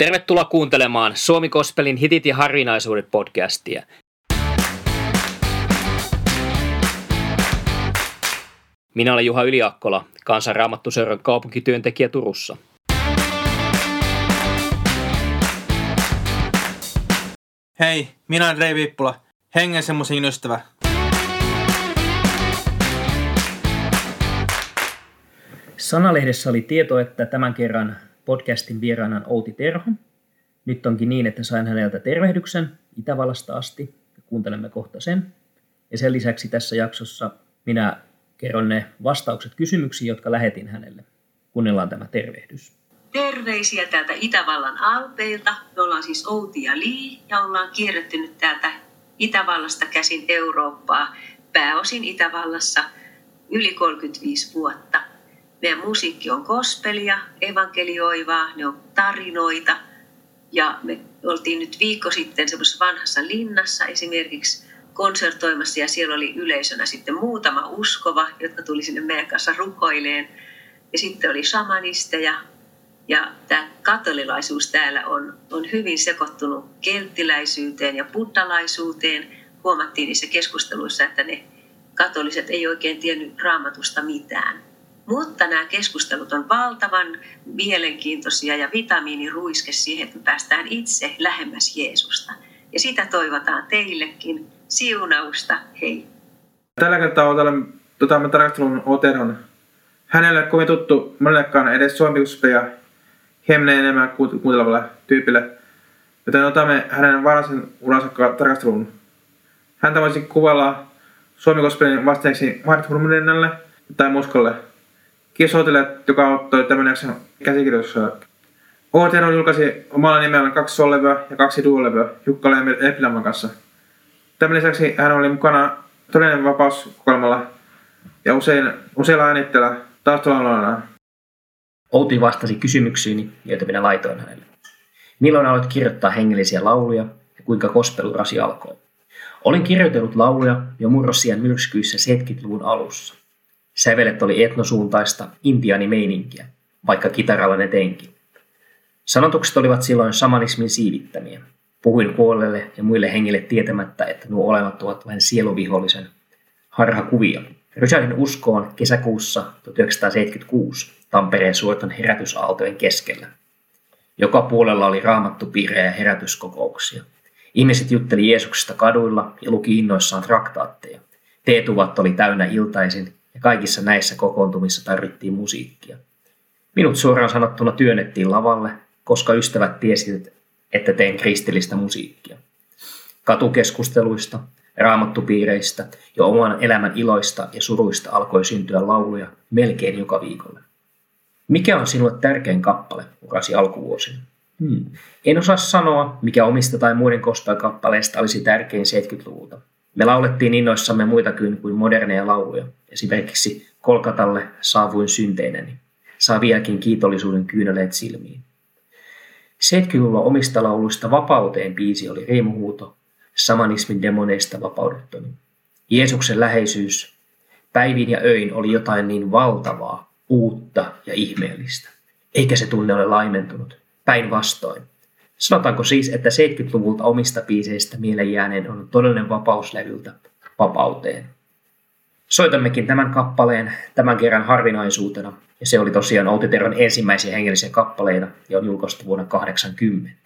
Tervetuloa kuuntelemaan Suomi Kospelin hitit ja harvinaisuudet podcastia. Minä olen Juha Yliakkola, kansanraamattuseuran kaupunkityöntekijä Turussa. Hei, minä olen Rei Viippula, hengen semmoisen ystävä. Sanalehdessä oli tieto, että tämän kerran podcastin vieraana on Outi Terho. Nyt onkin niin, että sain häneltä tervehdyksen Itävallasta asti kuuntelemme kohta sen. Ja sen lisäksi tässä jaksossa minä kerron ne vastaukset kysymyksiin, jotka lähetin hänelle. Kuunnellaan tämä tervehdys. Terveisiä täältä Itävallan Alpeilta. Me ollaan siis Outi ja Li ja ollaan kierretty nyt täältä Itävallasta käsin Eurooppaa, pääosin Itävallassa yli 35 vuotta. Meidän musiikki on kospelia, evankelioivaa, ne on tarinoita. Ja me oltiin nyt viikko sitten semmoisessa vanhassa linnassa esimerkiksi konsertoimassa ja siellä oli yleisönä sitten muutama uskova, jotka tuli sinne meidän kanssa rukoileen. Ja sitten oli shamanisteja. Ja tämä katolilaisuus täällä on, on hyvin sekoittunut kelttiläisyyteen ja buddalaisuuteen. Huomattiin niissä keskusteluissa, että ne katoliset ei oikein tiennyt raamatusta mitään. Mutta nämä keskustelut on valtavan mielenkiintoisia ja vitamiiniruiske siihen, että me päästään itse lähemmäs Jeesusta. Ja sitä toivotaan teillekin. Siunausta, hei! Tällä kertaa tota, mä tarkastelun Oteron. Hänelle kovin tuttu monellekaan edes suomikuspeja hieman enemmän kuuntelevalle tyypille, joten otamme hänen varhaisen uransa tarkastelun. Häntä voisi kuvalla suomikospelin vasteeksi Marit tai Muskolle – Kisoitelle, joka auttoi tämän jakson käsikirjoitussa. OTR julkaisi omalla nimellään kaksi sollevyä ja kaksi duolevyä Jukka Epilämän kanssa. Tämän lisäksi hän oli mukana todellinen vapaus kokoelmalla ja usein, useilla äänitteillä taustalla Outi vastasi kysymyksiini, joita minä laitoin hänelle. Milloin aloit kirjoittaa hengellisiä lauluja ja kuinka kospelurasi alkoi? Olin kirjoitellut lauluja jo murrosian myrskyissä 70-luvun alussa. Sävelet oli etnosuuntaista intiaanimeininkiä, vaikka kitaralla ne tenkin. Sanotukset olivat silloin samanismin siivittämiä. Puhuin kuolleille ja muille hengille tietämättä, että nuo olemat ovat vain sieluvihollisen harhakuvia. Rysähdin uskoon kesäkuussa 1976 Tampereen suoton herätysaaltojen keskellä. Joka puolella oli raamattupiirejä ja herätyskokouksia. Ihmiset jutteli Jeesuksesta kaduilla ja luki innoissaan traktaatteja. Teetuvat oli täynnä iltaisin ja kaikissa näissä kokoontumissa tarvittiin musiikkia. Minut suoraan sanottuna työnnettiin lavalle, koska ystävät tiesivät, että teen kristillistä musiikkia. Katukeskusteluista, raamattupiireistä ja oman elämän iloista ja suruista alkoi syntyä lauluja melkein joka viikolle. Mikä on sinulle tärkein kappale urasi alkuvuosina? Hmm. En osaa sanoa, mikä omista tai muiden gospel-kappaleista olisi tärkein 70-luvulta. Me laulettiin innoissamme muitakin kuin moderneja lauluja. Esimerkiksi Kolkatalle saavuin synteineni. Saa vieläkin kiitollisuuden kyyneleet silmiin. 70-luvulla omista lauluista vapauteen biisi oli riemuhuuto, samanismin demoneista vapaudettoni. Jeesuksen läheisyys päivin ja öin oli jotain niin valtavaa, uutta ja ihmeellistä. Eikä se tunne ole laimentunut. Päinvastoin. Sanotaanko siis, että 70-luvulta omista biiseistä mieleen jääneen on todellinen vapauslevyltä vapauteen. Soitammekin tämän kappaleen tämän kerran harvinaisuutena, ja se oli tosiaan Outi Terron ensimmäisiä hengellisiä kappaleita ja on julkaistu vuonna 80.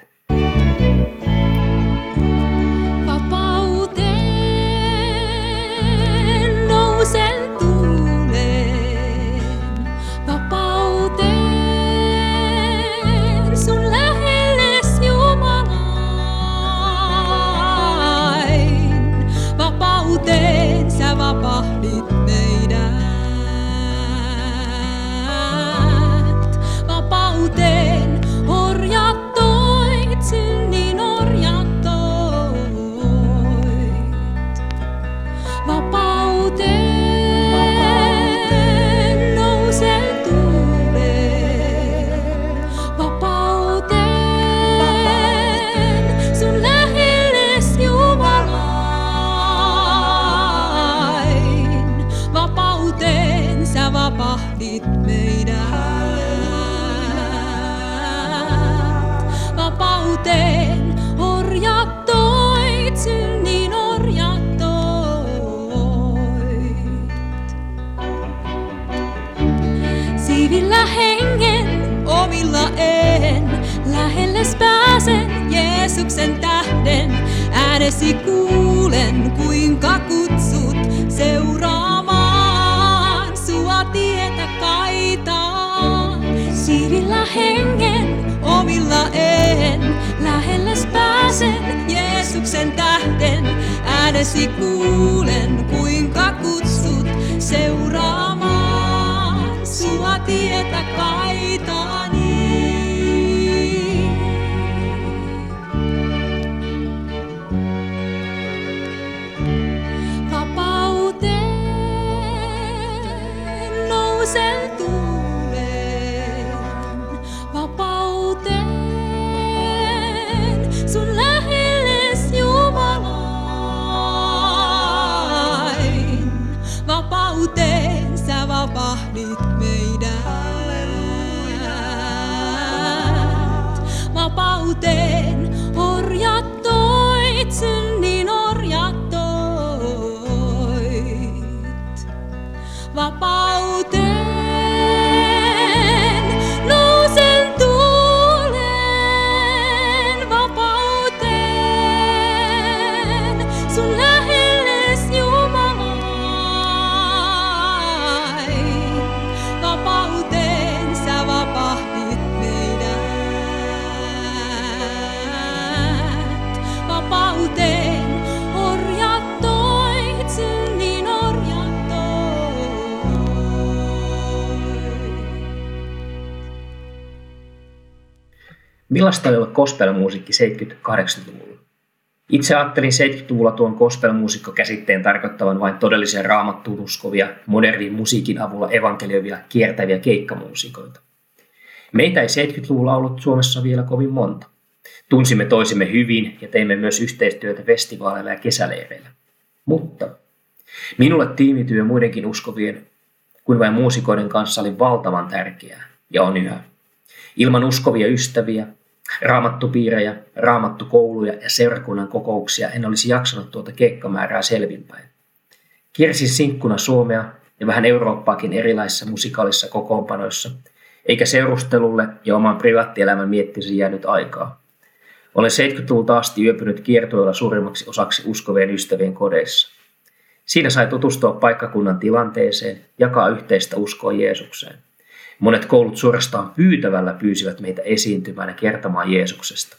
kuulen, kuinka kutsut seuraamaan sua tietä kaitaan. Siivillä hengen omilla en, lähelle pääsen Jeesuksen tähden. Äänesi kuulen, kuinka kutsut seuraamaan sua tietä kaitaani. Millaista oli olla gospelmuusikki 70-80-luvulla? Itse ajattelin 70-luvulla tuon gospelmuusikko-käsitteen tarkoittavan vain todellisia raamattuun uskovia, modernin musiikin avulla evankelioivia, kiertäviä keikkamuusikoita. Meitä ei 70-luvulla ollut Suomessa vielä kovin monta. Tunsimme toisimme hyvin ja teimme myös yhteistyötä festivaaleilla ja kesäleireillä. Mutta minulle tiimityö muidenkin uskovien kuin vain muusikoiden kanssa oli valtavan tärkeää ja on yhä. Ilman uskovia ystäviä, raamattupiirejä, raamattukouluja ja seurakunnan kokouksia en olisi jaksanut tuota keikkamäärää selvinpäin. Kiersin sinkkuna Suomea ja vähän Eurooppaakin erilaisissa musikaalisissa kokoonpanoissa, eikä seurustelulle ja oman privaattielämän miettisi jäänyt aikaa. Olen 70-luvulta asti yöpynyt kiertoilla suurimmaksi osaksi uskovien ystävien kodeissa. Siinä sai tutustua paikkakunnan tilanteeseen, jakaa yhteistä uskoa Jeesukseen. Monet koulut suorastaan pyytävällä pyysivät meitä esiintymään ja kertomaan Jeesuksesta.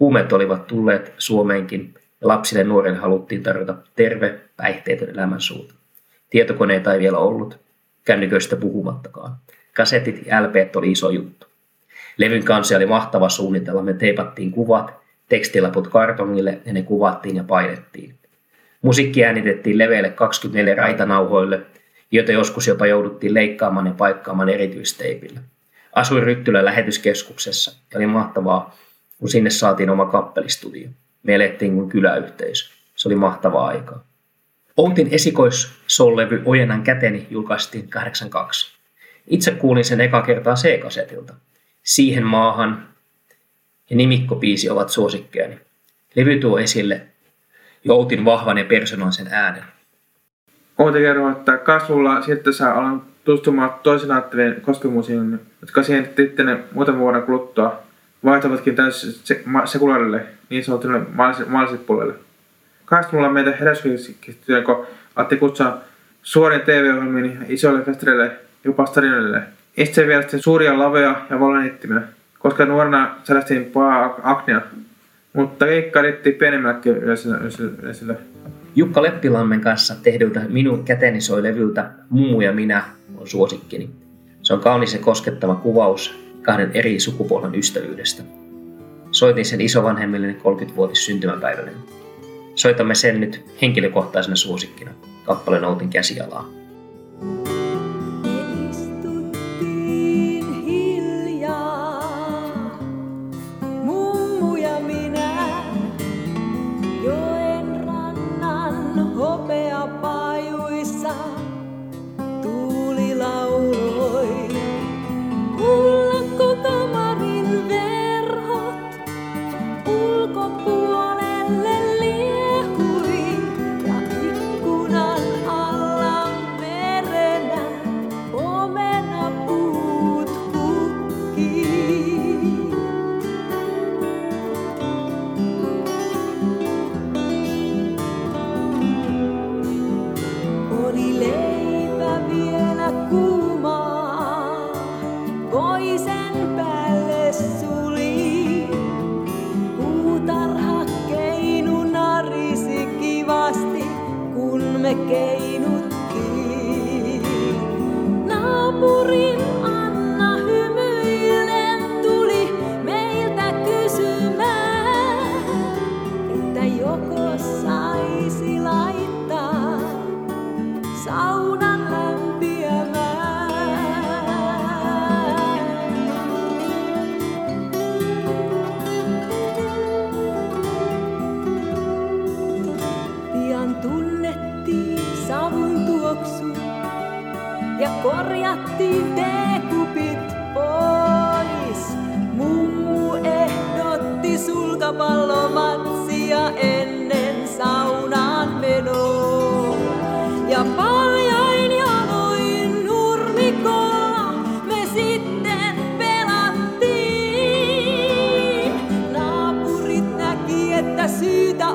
Huumeet olivat tulleet Suomeenkin ja lapsille ja nuorille haluttiin tarjota terve, päihteetön elämänsuunta. Tietokoneita ei vielä ollut, kännyköistä puhumattakaan. Kasetit ja LPt oli iso juttu. Levyn kansi oli mahtava suunnitella, me teipattiin kuvat, tekstilaput kartongille ja ne kuvattiin ja painettiin. Musiikki äänitettiin leveille 24 raitanauhoille, joita joskus jopa jouduttiin leikkaamaan ja paikkaamaan erityisteipillä. Asuin Ryttylän lähetyskeskuksessa ja oli mahtavaa, kun sinne saatiin oma kappelistudio. Me elettiin kuin kyläyhteisö. Se oli mahtavaa aikaa. Outin esikoissoul-levy Ojennan käteni julkaistiin 82. Itse kuulin sen eka kertaa C-kasetilta. Siihen maahan ja nimikkopiisi ovat suosikkeeni. Levy tuo esille Joutin vahvan ja persoonallisen äänen. Outi kertoo, että kasvulla sitten saa alan tutustumaan toisen aatteleen gospelmusiikin, jotka siihen sitten muutaman vuoden kuluttua vaihtavatkin täysin sekulaarille niin sanotulle maalliselle, maalliselle puolelle. 80-luvulla meitä heräskirjoitettiin, kun Atti kutsua suorien TV-ohjelmiin isoille festareille, jopa stadionille. Itse vielä sitten suuria laveja ja valoneittimiä, koska nuorena selästiin pahaa aknea. Mutta keikka riitti pienemmällekin yleisölle. Jukka Leppilammen kanssa tehdyltä Minun käteni soi levyltä Mummu ja minä on suosikkini. Se on kaunis ja koskettava kuvaus kahden eri sukupolven ystävyydestä. Soitin sen isovanhemmilleni 30-vuotis syntymäpäivälle. Soitamme sen nyt henkilökohtaisena suosikkina. Kappale Noutin käsialaa.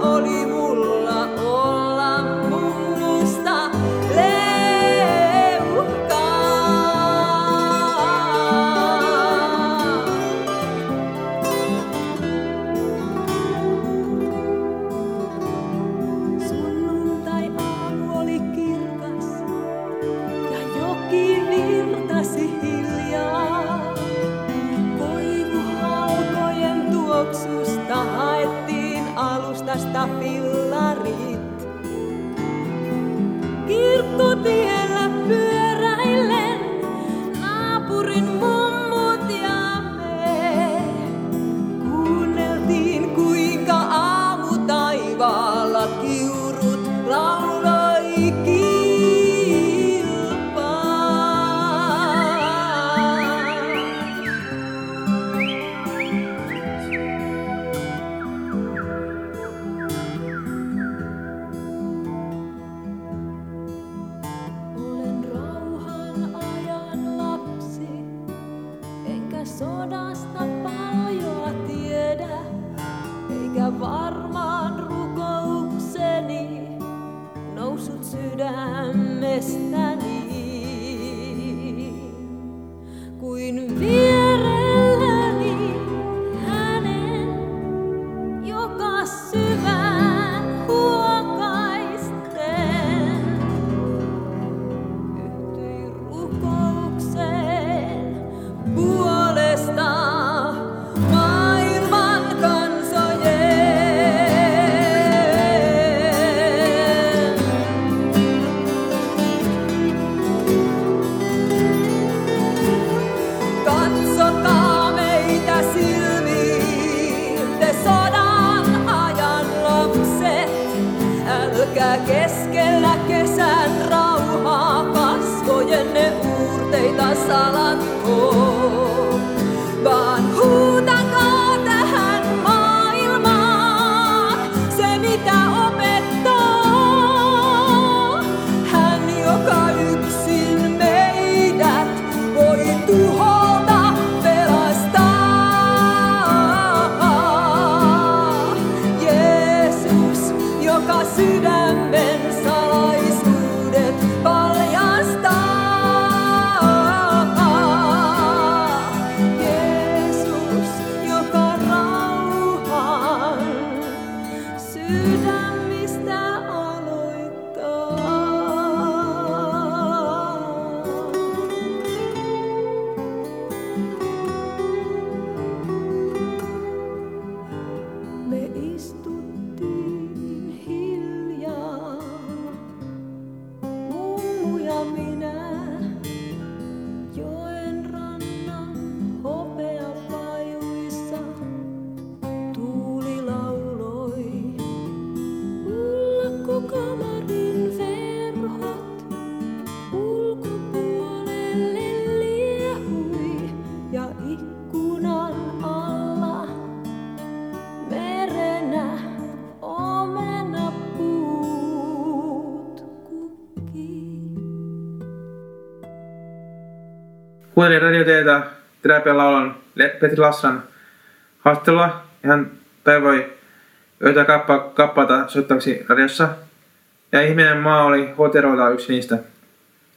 only one se mitä Kuuntelin radioteitä Terapian laulun Le- Petri Lassan haastattelua. Ja hän toivoi joita kappa, kappaleita soittavaksi radiossa. Ja Ihminen maa oli Hoterolta yksi niistä.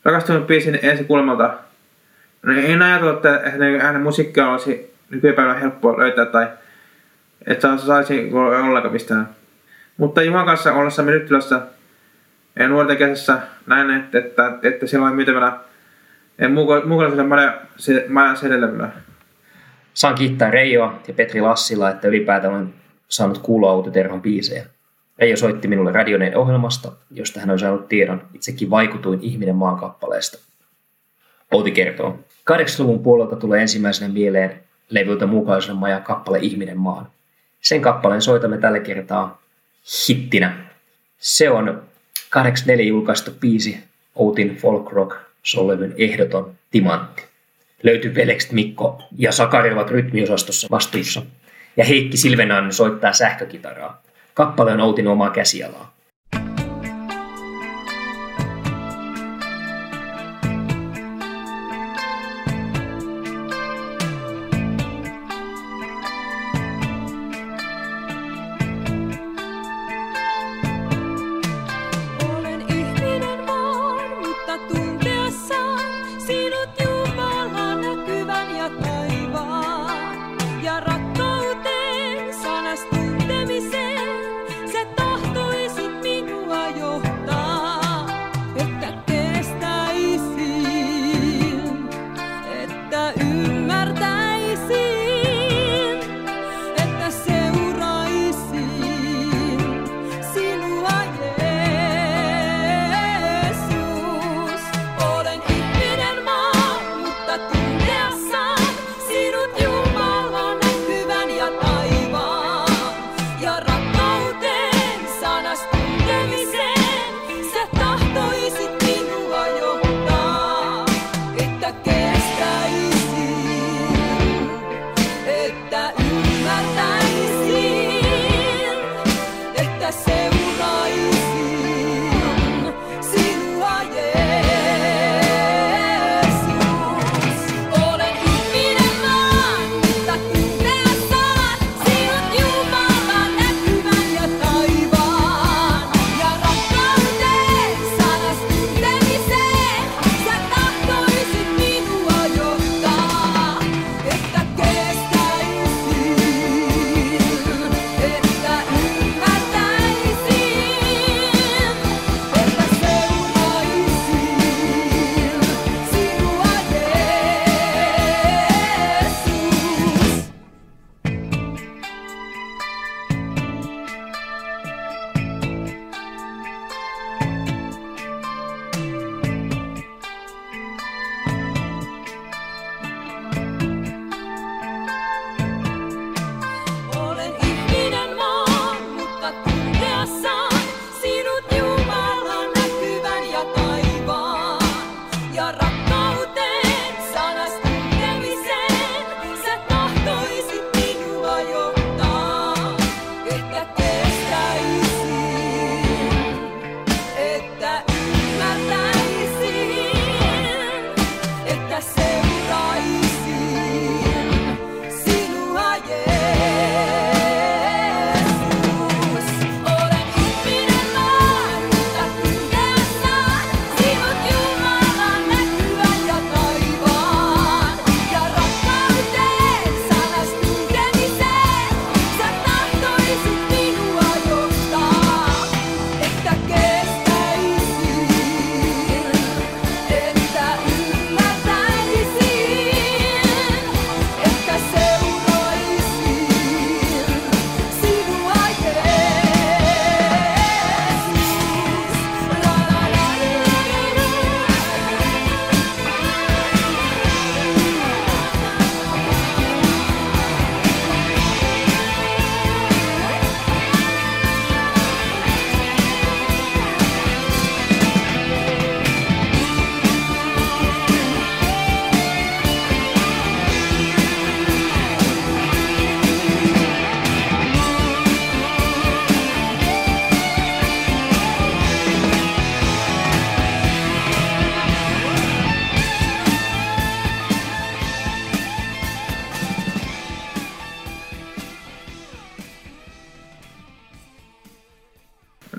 Rakastunut biisin ensi kulmalta. No, en ajatellut, että hänen, musiikkia olisi nykypäivänä helppo löytää tai että saisi ollenkaan mistään. Mutta Juhan kanssa ollessamme Nyttylässä ja nuorten kesässä näin, että, että, että siellä oli myytävänä mukana maja, se, majan sedelevyllä. Saan kiittää Reijoa ja Petri Lassila, että ylipäätään olen saanut kuulla Outi Terhon biisejä. Reijo soitti minulle Radioneen ohjelmasta, josta hän on saanut tiedon. Itsekin vaikutuin ihminen maan kappaleesta. Outi kertoo. 80-luvun puolelta tulee ensimmäisenä mieleen levyltä mukaisen majan kappale Ihminen maan. Sen kappaleen soitamme tällä kertaa hittinä. Se on 84 julkaistu biisi Outin folk rock soul ehdoton timantti. Löytyy velekset Mikko ja Sakari ovat rytmiosastossa vastuussa. Ja Heikki Silvenan soittaa sähkökitaraa. Kappale on Outin omaa käsialaa.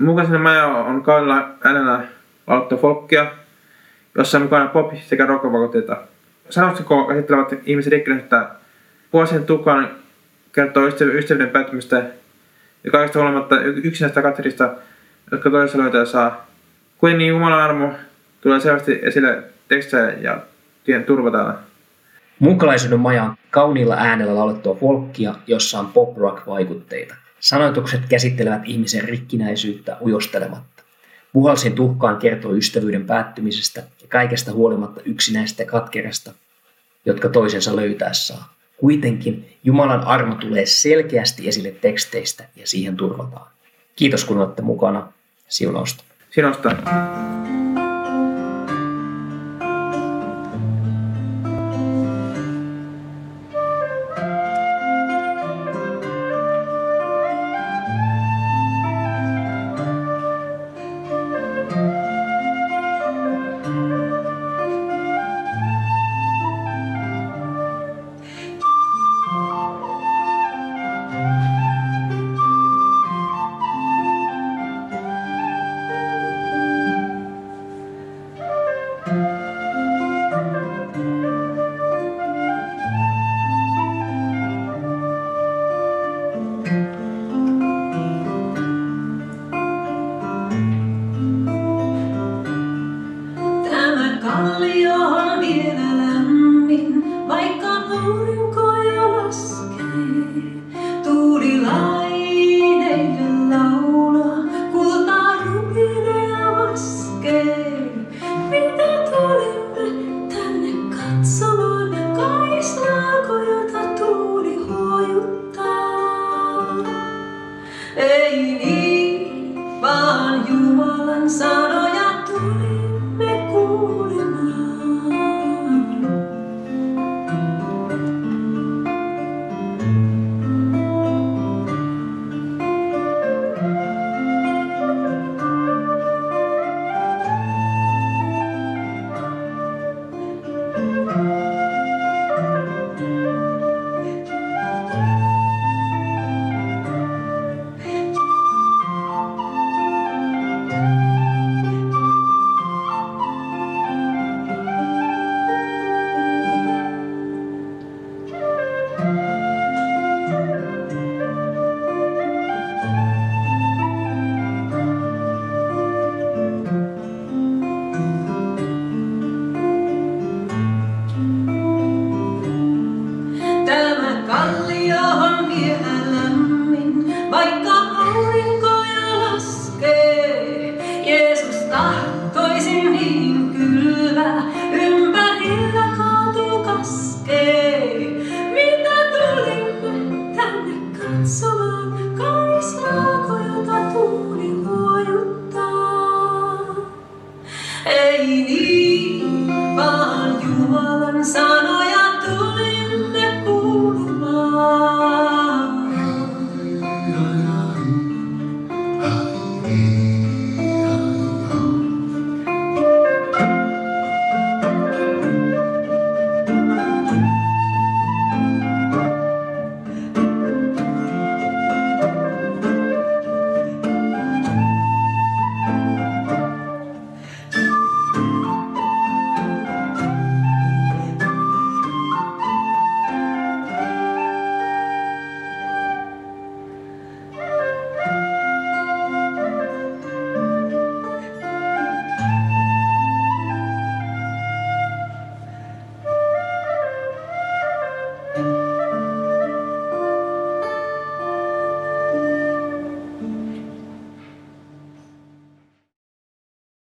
Mukaisen maja on kaudella äänellä lauluttu folkkia, jossa on mukana pop- sekä rockvakotteita. Sanotsikko käsittelevät ihmisen rikkinäistä vuosien tukaan kertoo ystäv- ystävyyden päättymistä ja kaikesta huolimatta yksi näistä katterista, jotka toisessa löytää saa. Kuitenkin Jumalan armo tulee selvästi esille tekstejä ja tien turva täällä. Munkalaisuuden maja on kauniilla äänellä laulettua folkkia, jossa on pop-rock-vaikutteita. Sanoitukset käsittelevät ihmisen rikkinäisyyttä ujostelematta. Puhalsin tuhkaan kertoo ystävyyden päättymisestä ja kaikesta huolimatta yksinäistä katkerasta, jotka toisensa löytää saa. Kuitenkin Jumalan armo tulee selkeästi esille teksteistä ja siihen turvataan. Kiitos kun olette mukana. Siunausta. Sinusta. Ei niin, vaan Jumalan sanoja tulimme